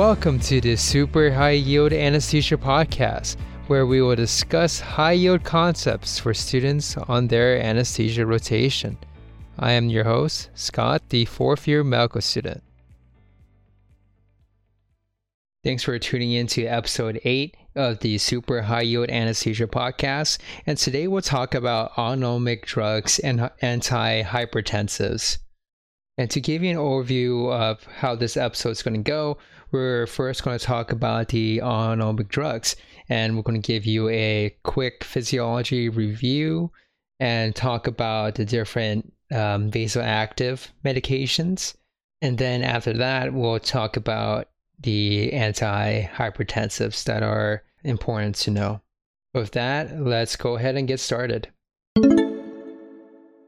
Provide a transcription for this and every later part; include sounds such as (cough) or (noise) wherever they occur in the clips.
welcome to the Super High Yield Anesthesia Podcast, where we will discuss high yield concepts for students on their anesthesia rotation. I am your host, Scott, the fourth year medical student. Thanks for tuning in to episode 8 of the Super High Yield Anesthesia Podcast. And today we'll talk about autonomic drugs and antihypertensives. And to give you an overview of how this episode is going to go, we're first going to talk about the autonomic drugs. And we're going to give you a quick physiology review and talk about the different um, vasoactive medications. And then after that, we'll talk about the antihypertensives that are important to know. With that, let's go ahead and get started.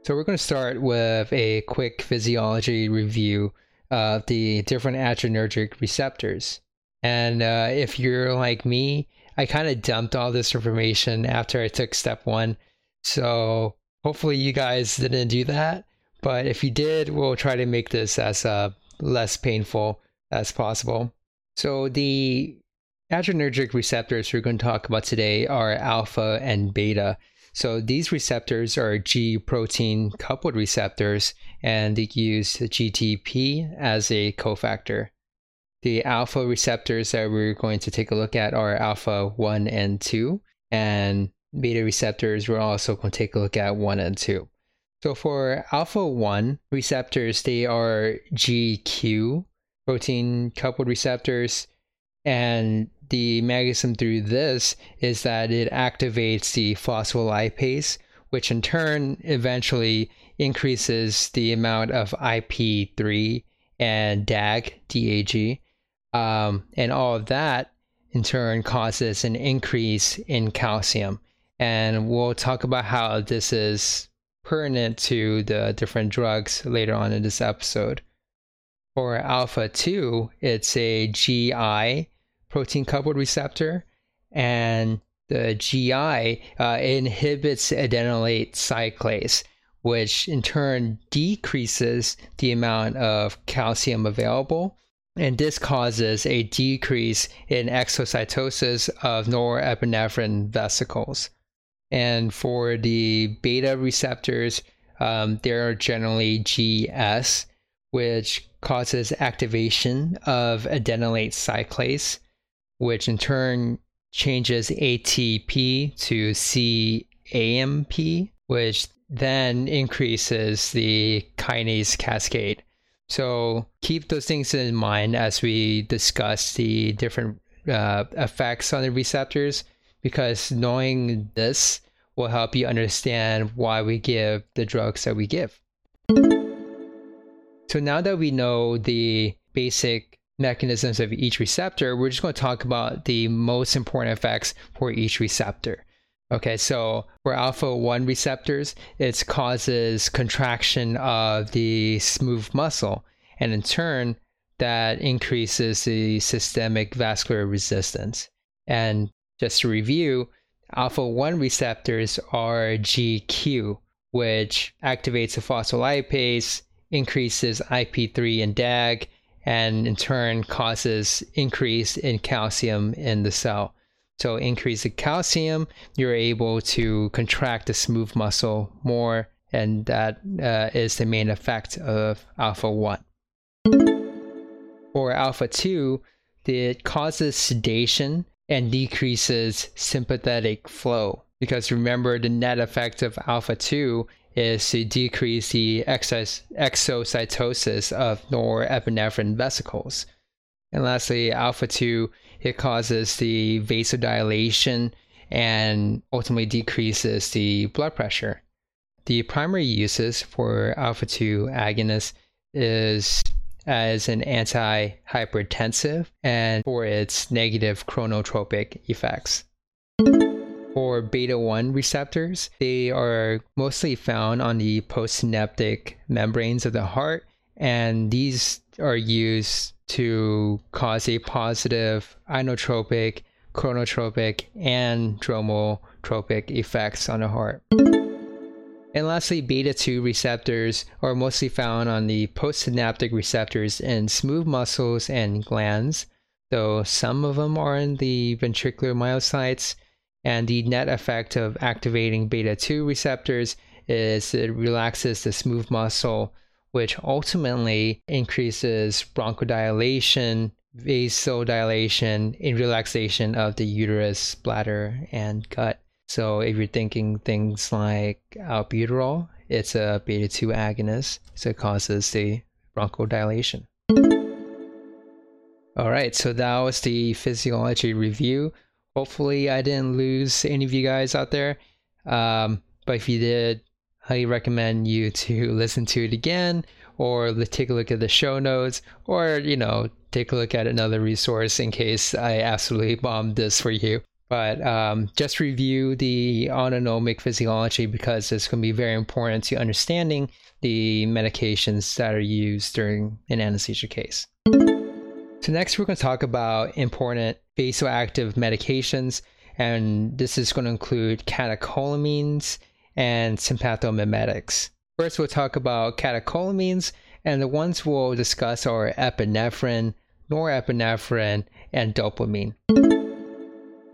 So, we're going to start with a quick physiology review of the different adrenergic receptors. And uh, if you're like me, I kind of dumped all this information after I took step one. So, hopefully, you guys didn't do that. But if you did, we'll try to make this as uh, less painful as possible. So the adrenergic receptors we're going to talk about today are alpha and beta. So these receptors are G protein coupled receptors and they use GTP as a cofactor. The alpha receptors that we're going to take a look at are alpha 1 and 2, and beta receptors we're also going to take a look at 1 and 2. So for alpha 1 receptors, they are GQ protein coupled receptors. And the mechanism through this is that it activates the phospholipase, which in turn eventually increases the amount of IP3 and DAG, DAG. Um, and all of that in turn causes an increase in calcium. And we'll talk about how this is pertinent to the different drugs later on in this episode. For alpha 2, it's a GI protein coupled receptor, and the GI uh, inhibits adenylate cyclase, which in turn decreases the amount of calcium available. And this causes a decrease in exocytosis of norepinephrine vesicles. And for the beta receptors, um, they're generally GS, which causes activation of adenylate cyclase, which in turn changes ATP to CAMP, which then increases the kinase cascade. So keep those things in mind as we discuss the different uh, effects on the receptors, because knowing this will help you understand why we give the drugs that we give. So now that we know the basic mechanisms of each receptor, we're just going to talk about the most important effects for each receptor. Okay, so for alpha 1 receptors, it causes contraction of the smooth muscle, and in turn, that increases the systemic vascular resistance. And just to review, alpha 1 receptors are GQ, which activates the phospholipase increases IP3 and DAG, and in turn causes increase in calcium in the cell. So increase the calcium, you're able to contract the smooth muscle more, and that uh, is the main effect of alpha 1. For alpha 2, it causes sedation and decreases sympathetic flow. Because remember, the net effect of alpha 2 is to decrease the excess exocytosis of norepinephrine vesicles. And lastly, alpha 2, it causes the vasodilation and ultimately decreases the blood pressure. The primary uses for alpha 2 agonists is as an antihypertensive and for its negative chronotropic effects. For beta 1 receptors, they are mostly found on the postsynaptic membranes of the heart, and these are used to cause a positive inotropic, chronotropic, and dromotropic effects on the heart. And lastly, beta 2 receptors are mostly found on the postsynaptic receptors in smooth muscles and glands. though some of them are in the ventricular myocytes. And the net effect of activating beta 2 receptors is it relaxes the smooth muscle, which ultimately increases bronchodilation, vasodilation, and relaxation of the uterus, bladder, and gut. So if you're thinking things like albuterol, it's a beta 2 agonist, so it causes the bronchodilation. All right, so that was the physiology review. Hopefully, I didn't lose any of you guys out there. Um, but if you did, highly recommend you to (laughs) listen to it again or take a look at the show notes or, you know, take a look at another resource in case I absolutely bombed this for you. But um, just review the autonomic physiology because it's going to be very important to understanding the medications that are used during an anesthesia case. So next we're going to talk about important vasoactive medications, and this is going to include catecholamines and sympathomimetics. First, we'll talk about catecholamines, and the ones we'll discuss are epinephrine, norepinephrine, and dopamine.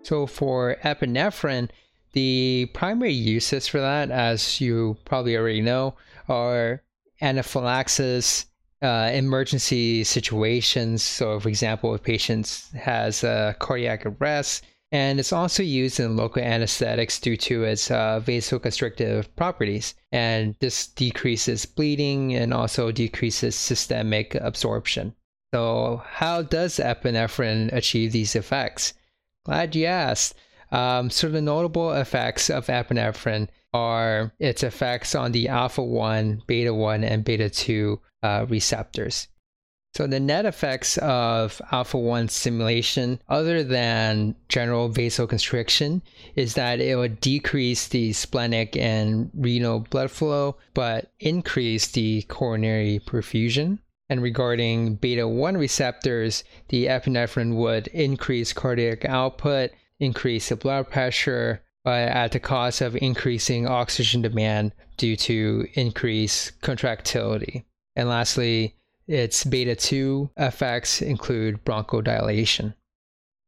So for epinephrine, the primary uses for that, as you probably already know, are anaphylaxis, uh, emergency situations. So, for example, if patient has a cardiac arrest, and it's also used in local anesthetics due to its uh, vasoconstrictive properties. And this decreases bleeding and also decreases systemic absorption. So, how does epinephrine achieve these effects? Glad you asked. Um, so the notable effects of epinephrine are its effects on the alpha 1, beta 1, and beta 2 uh, receptors. So the net effects of alpha 1 stimulation, other than general vasoconstriction, is that it would decrease the splenic and renal blood flow, but increase the coronary perfusion. And regarding beta 1 receptors, the epinephrine would increase cardiac output, increase the blood pressure, but at the cost of increasing oxygen demand due to increased contractility. And lastly, its beta 2 effects include bronchodilation.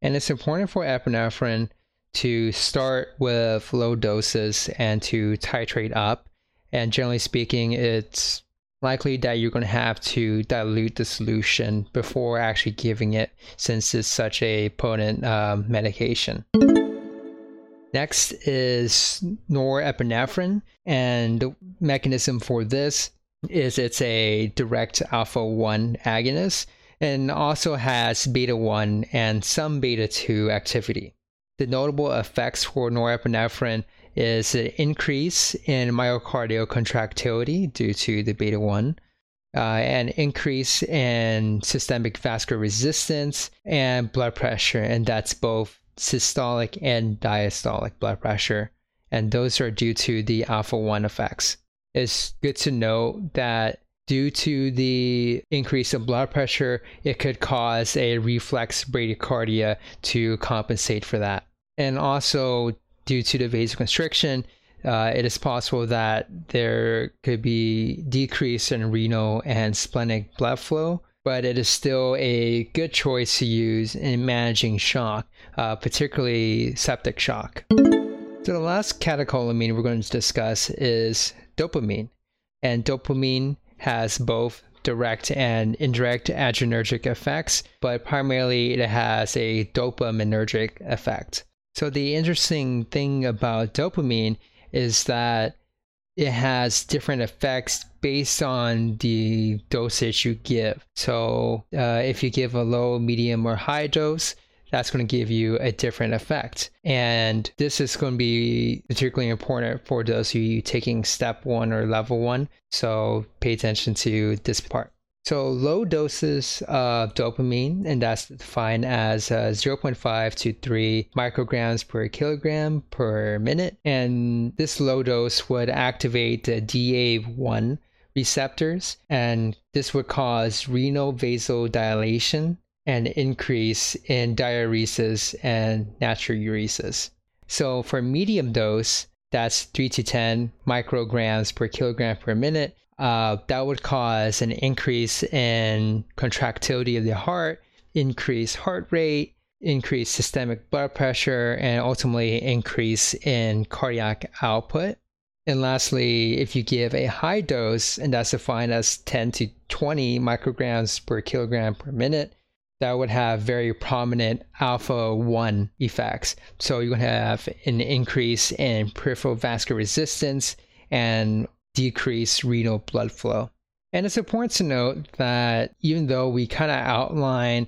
And it's important for epinephrine to start with low doses and to titrate up. And generally speaking, it's likely that you're going to have to dilute the solution before actually giving it since it's such a potent um, medication. Next is norepinephrine, and the mechanism for this is it's a direct alpha 1 agonist and also has beta 1 and some beta 2 activity. The notable effects for norepinephrine is an increase in myocardial contractility due to the beta 1, uh, an increase in systemic vascular resistance and blood pressure, and that's both systolic and diastolic blood pressure. And those are due to the alpha 1 effects. It's good to know that due to the increase in blood pressure, it could cause a reflex bradycardia to compensate for that. And also, due to the vasoconstriction, uh, it is possible that there could be decrease in renal and splenic blood flow, but it is still a good choice to use in managing shock, uh, particularly septic shock. So the last catecholamine we're going to discuss is dopamine, and dopamine has both direct and indirect adrenergic effects, but primarily it has a dopaminergic effect. So the interesting thing about dopamine is that it has different effects based on the dosage you give. So uh, if you give a low, medium, or high dose, that's going to give you a different effect. And this is going to be particularly important for those of you taking step one or level one. So pay attention to this part. So low doses of dopamine, and that's defined as uh, 0.5 to 3 micrograms per kilogram per minute. And this low dose would activate the DA1 receptors, and this would cause renal vasodilation and increase in diuresis and natriuresis. So for medium dose, that's 3 to 10 micrograms per kilogram per minute, uh, that would cause an increase in contractility of the heart, increased heart rate, increased systemic blood pressure, and ultimately increase in cardiac output. And lastly, if you give a high dose, and that's defined as 10 to 20 micrograms per kilogram per minute, that would have very prominent alpha 1 effects. So you're going to have an increase in peripheral vascular resistance and decrease renal blood flow. And it's important to note that even though we kind of outline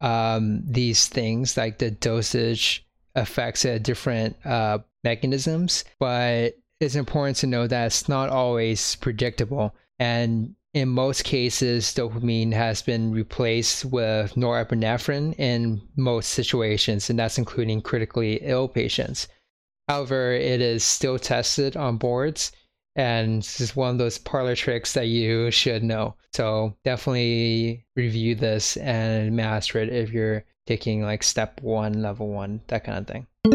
um, these things like the dosage affects at different uh, mechanisms, but it's important to know that it's not always predictable. And in most cases, dopamine has been replaced with norepinephrine in most situations, and that's including critically ill patients. However, it is still tested on boards, and this is one of those parlor tricks that you should know. So definitely review this and master it if you're taking like step one, level one, that kind of thing.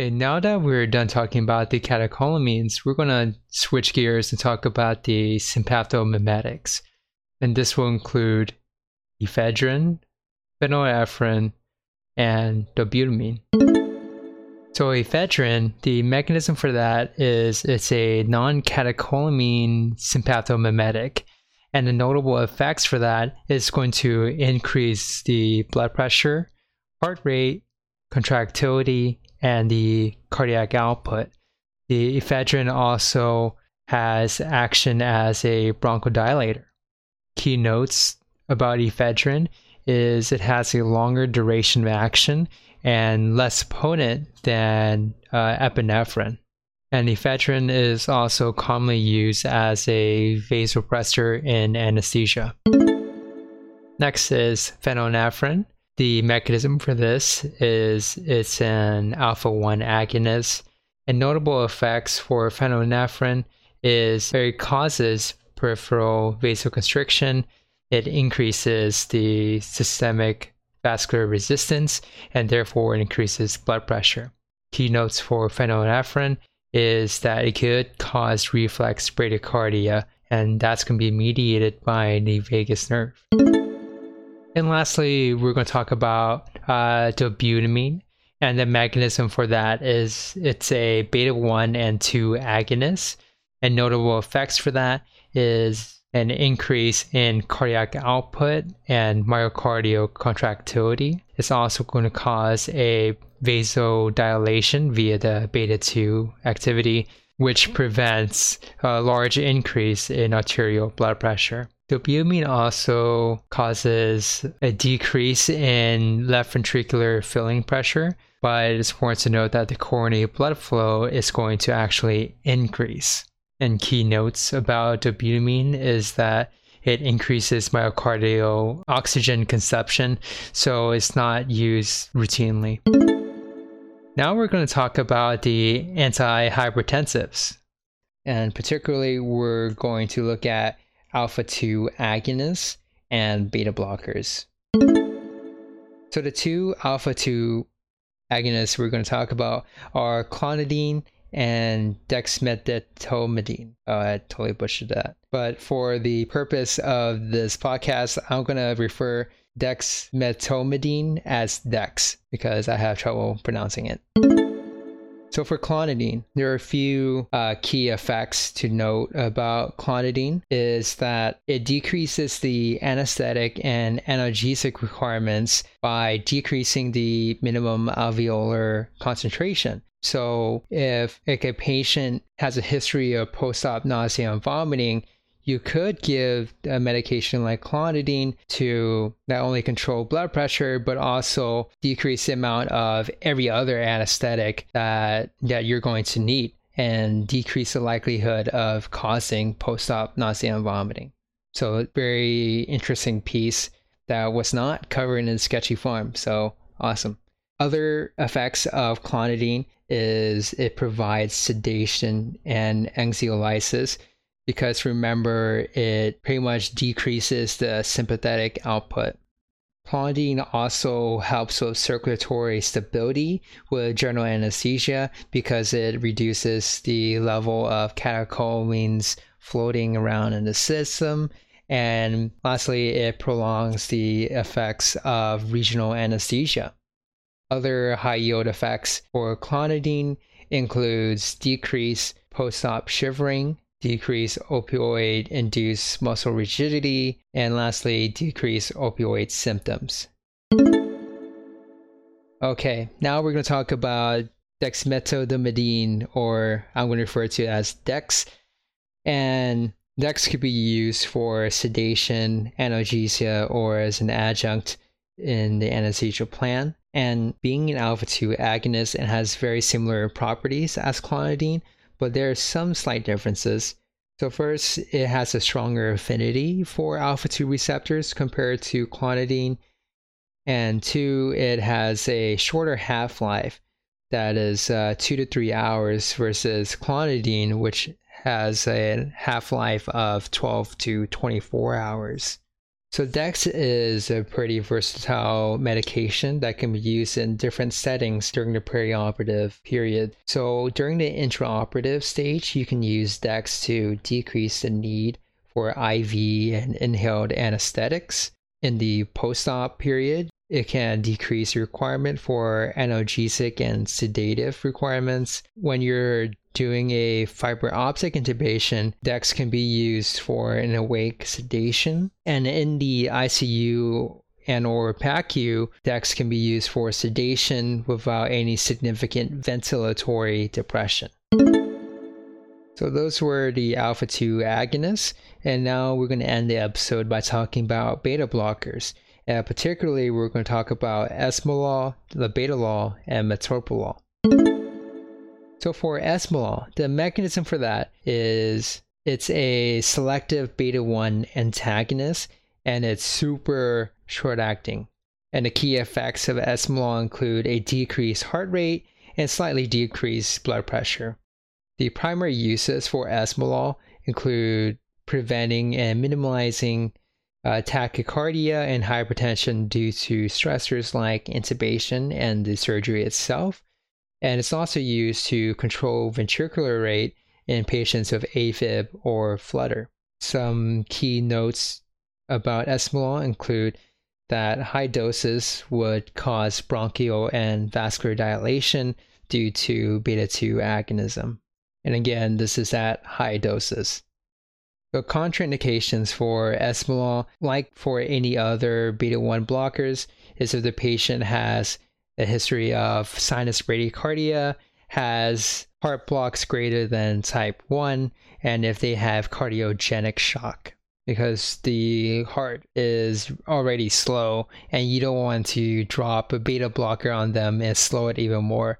Okay, now that we're done talking about the catecholamines, we're going to switch gears and talk about the sympathomimetics. And this will include ephedrine, phenylephrine, and dobutamine. So ephedrine, the mechanism for that is it's a non-catecholamine sympathomimetic. And the notable effects for that is going to increase the blood pressure, heart rate, contractility, and the cardiac output. The ephedrine also has action as a bronchodilator. Key notes about ephedrine is it has a longer duration of action and less potent than uh, epinephrine. And ephedrine is also commonly used as a vasopressor in anesthesia. Next is phenylephrine. The mechanism for this is it's an alpha 1 agonist. And notable effects for phenylephrine is it causes peripheral vasoconstriction. It increases the systemic vascular resistance and therefore increases blood pressure. Keynotes for phenylephrine is that it could cause reflex bradycardia, and that's going to be mediated by the vagus nerve. And lastly, we're going to talk about uh, dobutamine. And the mechanism for that is it's a beta 1 and 2 agonist. And notable effects for that is an increase in cardiac output and myocardial contractility. It's also going to cause a vasodilation via the beta 2 activity, which prevents a large increase in arterial blood pressure. Dobutamine also causes a decrease in left ventricular filling pressure, but it's important to note that the coronary blood flow is going to actually increase. And key notes about dobutamine is that it increases myocardial oxygen consumption, so it's not used routinely. Now we're going to talk about the antihypertensives. And particularly, we're going to look at alpha 2 agonists and beta blockers. So the two alpha 2 agonists we're going to talk about are clonidine and dexmedetomidine. Oh, I totally butchered that. But for the purpose of this podcast, I'm going to refer dexmedetomidine as Dex because I have trouble pronouncing it. So for clonidine, there are a few uh, key effects to note about clonidine is that it decreases the anesthetic and analgesic requirements by decreasing the minimum alveolar concentration. So if like, a patient has a history of post-op nausea and vomiting, you could give a medication like clonidine to not only control blood pressure but also decrease the amount of every other anesthetic that that you're going to need and decrease the likelihood of causing post-op nausea and vomiting. So very interesting piece that was not covered in Sketchy Pharm. So awesome. Other effects of clonidine is it provides sedation and anxiolysis because remember, it pretty much decreases the sympathetic output. Clonidine also helps with circulatory stability with general anesthesia because it reduces the level of catecholamines floating around in the system And lastly, it prolongs the effects of regional anesthesia. Other high yield effects for clonidine includes decreased post-op shivering, decrease opioid induced muscle rigidity, and lastly, decrease opioid symptoms. Okay, now we're going to talk about dexmedetomidine, or I'm going to refer to it as DEX. And DEX could be used for sedation, analgesia, or as an adjunct in the anesthesia plan. And being an alpha 2 agonist, it has very similar properties as clonidine, but there are some slight differences. So, first, it has a stronger affinity for alpha 2 receptors compared to clonidine. And two, it has a shorter half life that is uh, two to three hours versus clonidine, which has a half life of 12 to 24 hours. So Dex is a pretty versatile medication that can be used in different settings during the perioperative period. So during the intraoperative stage, you can use Dex to decrease the need for IV and inhaled anesthetics. In the post-op period, it can decrease requirement for analgesic and sedative requirements. When you're doing a fiber optic intubation, DEX can be used for an awake sedation. And in the ICU and or PACU, DEX can be used for sedation without any significant ventilatory depression. So those were the alpha 2 agonists, and now we're going to end the episode by talking about beta blockers. Uh, particularly, we're going to talk about esmolol, labetalol, and metoprolol. So for esmolol, the mechanism for that is it's a selective beta 1 antagonist and it's super short acting. And the key effects of esmolol include a decreased heart rate and slightly decreased blood pressure. The primary uses for esmolol include preventing and minimizing uh, tachycardia and hypertension due to stressors like intubation and the surgery itself. And it's also used to control ventricular rate in patients with AFib or flutter. Some key notes about esmolol include that high doses would cause bronchial and vascular dilation due to beta 2 agonism. And again, this is at high doses. The contraindications for esmolol, like for any other beta 1 blockers, is if the patient has a history of sinus bradycardia, has heart blocks greater than type 1, and if they have cardiogenic shock. Because the heart is already slow, and you don't want to drop a beta blocker on them and slow it even more.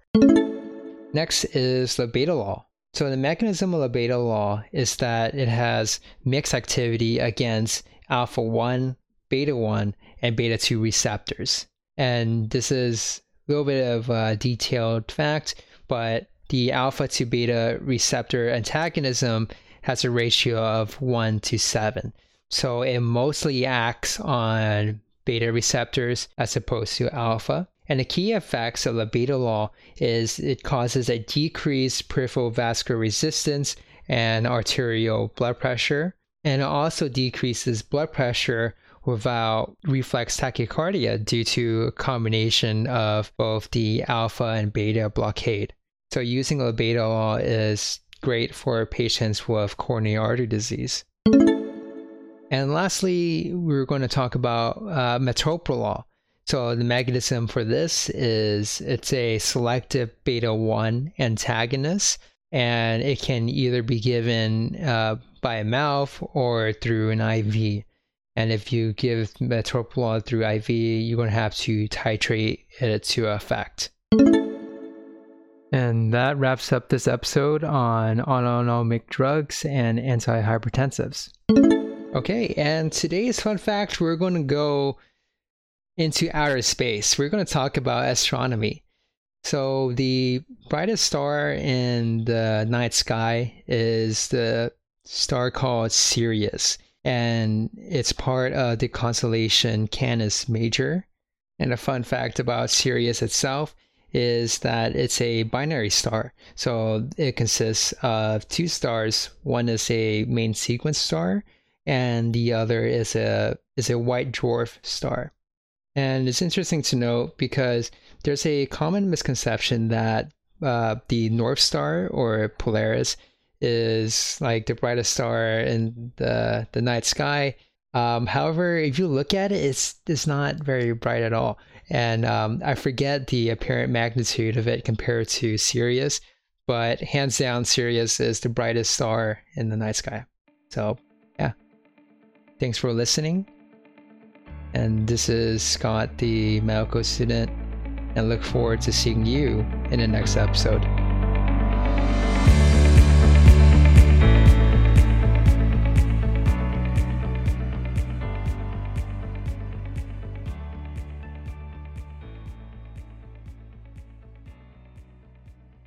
Next is labetalol. So the mechanism of labetalol is that it has mixed activity against alpha 1, beta 1, and beta 2 receptors. And this is little bit of a detailed fact, but the alpha to beta receptor antagonism has a ratio of 1 to 7. So it mostly acts on beta receptors as opposed to alpha. And the key effects of labetalol is it causes a decreased peripheral vascular resistance and arterial blood pressure. And it also decreases blood pressure without reflex tachycardia due to a combination of both the alpha and beta blockade. So using labetalol is great for patients with coronary artery disease. And lastly, we're going to talk about uh, metoprolol. So the mechanism for this is it's a selective beta 1 antagonist, and it can either be given uh, by mouth or through an IV. And if you give metoprolol through IV, you're going to have to titrate it to effect. And that wraps up this episode on autonomic drugs and antihypertensives. Okay, and today's fun fact we're going to go into outer space. We're going to talk about astronomy. So, the brightest star in the night sky is the star called Sirius, and it's part of the constellation Canis Major. And a fun fact about Sirius itself is that it's a binary star. So, it consists of two stars. One is a main sequence star, and the other is a is a white dwarf star. And it's interesting to note because there's a common misconception that uh, the North Star or Polaris is like the brightest star in the the night sky. Um, however, if you look at it, it's it's not very bright at all. And um, I forget the apparent magnitude of it compared to Sirius, but hands down, Sirius is the brightest star in the night sky. So, yeah. Thanks for listening. And this is Scott, the medical student, and look forward to seeing you in the next episode.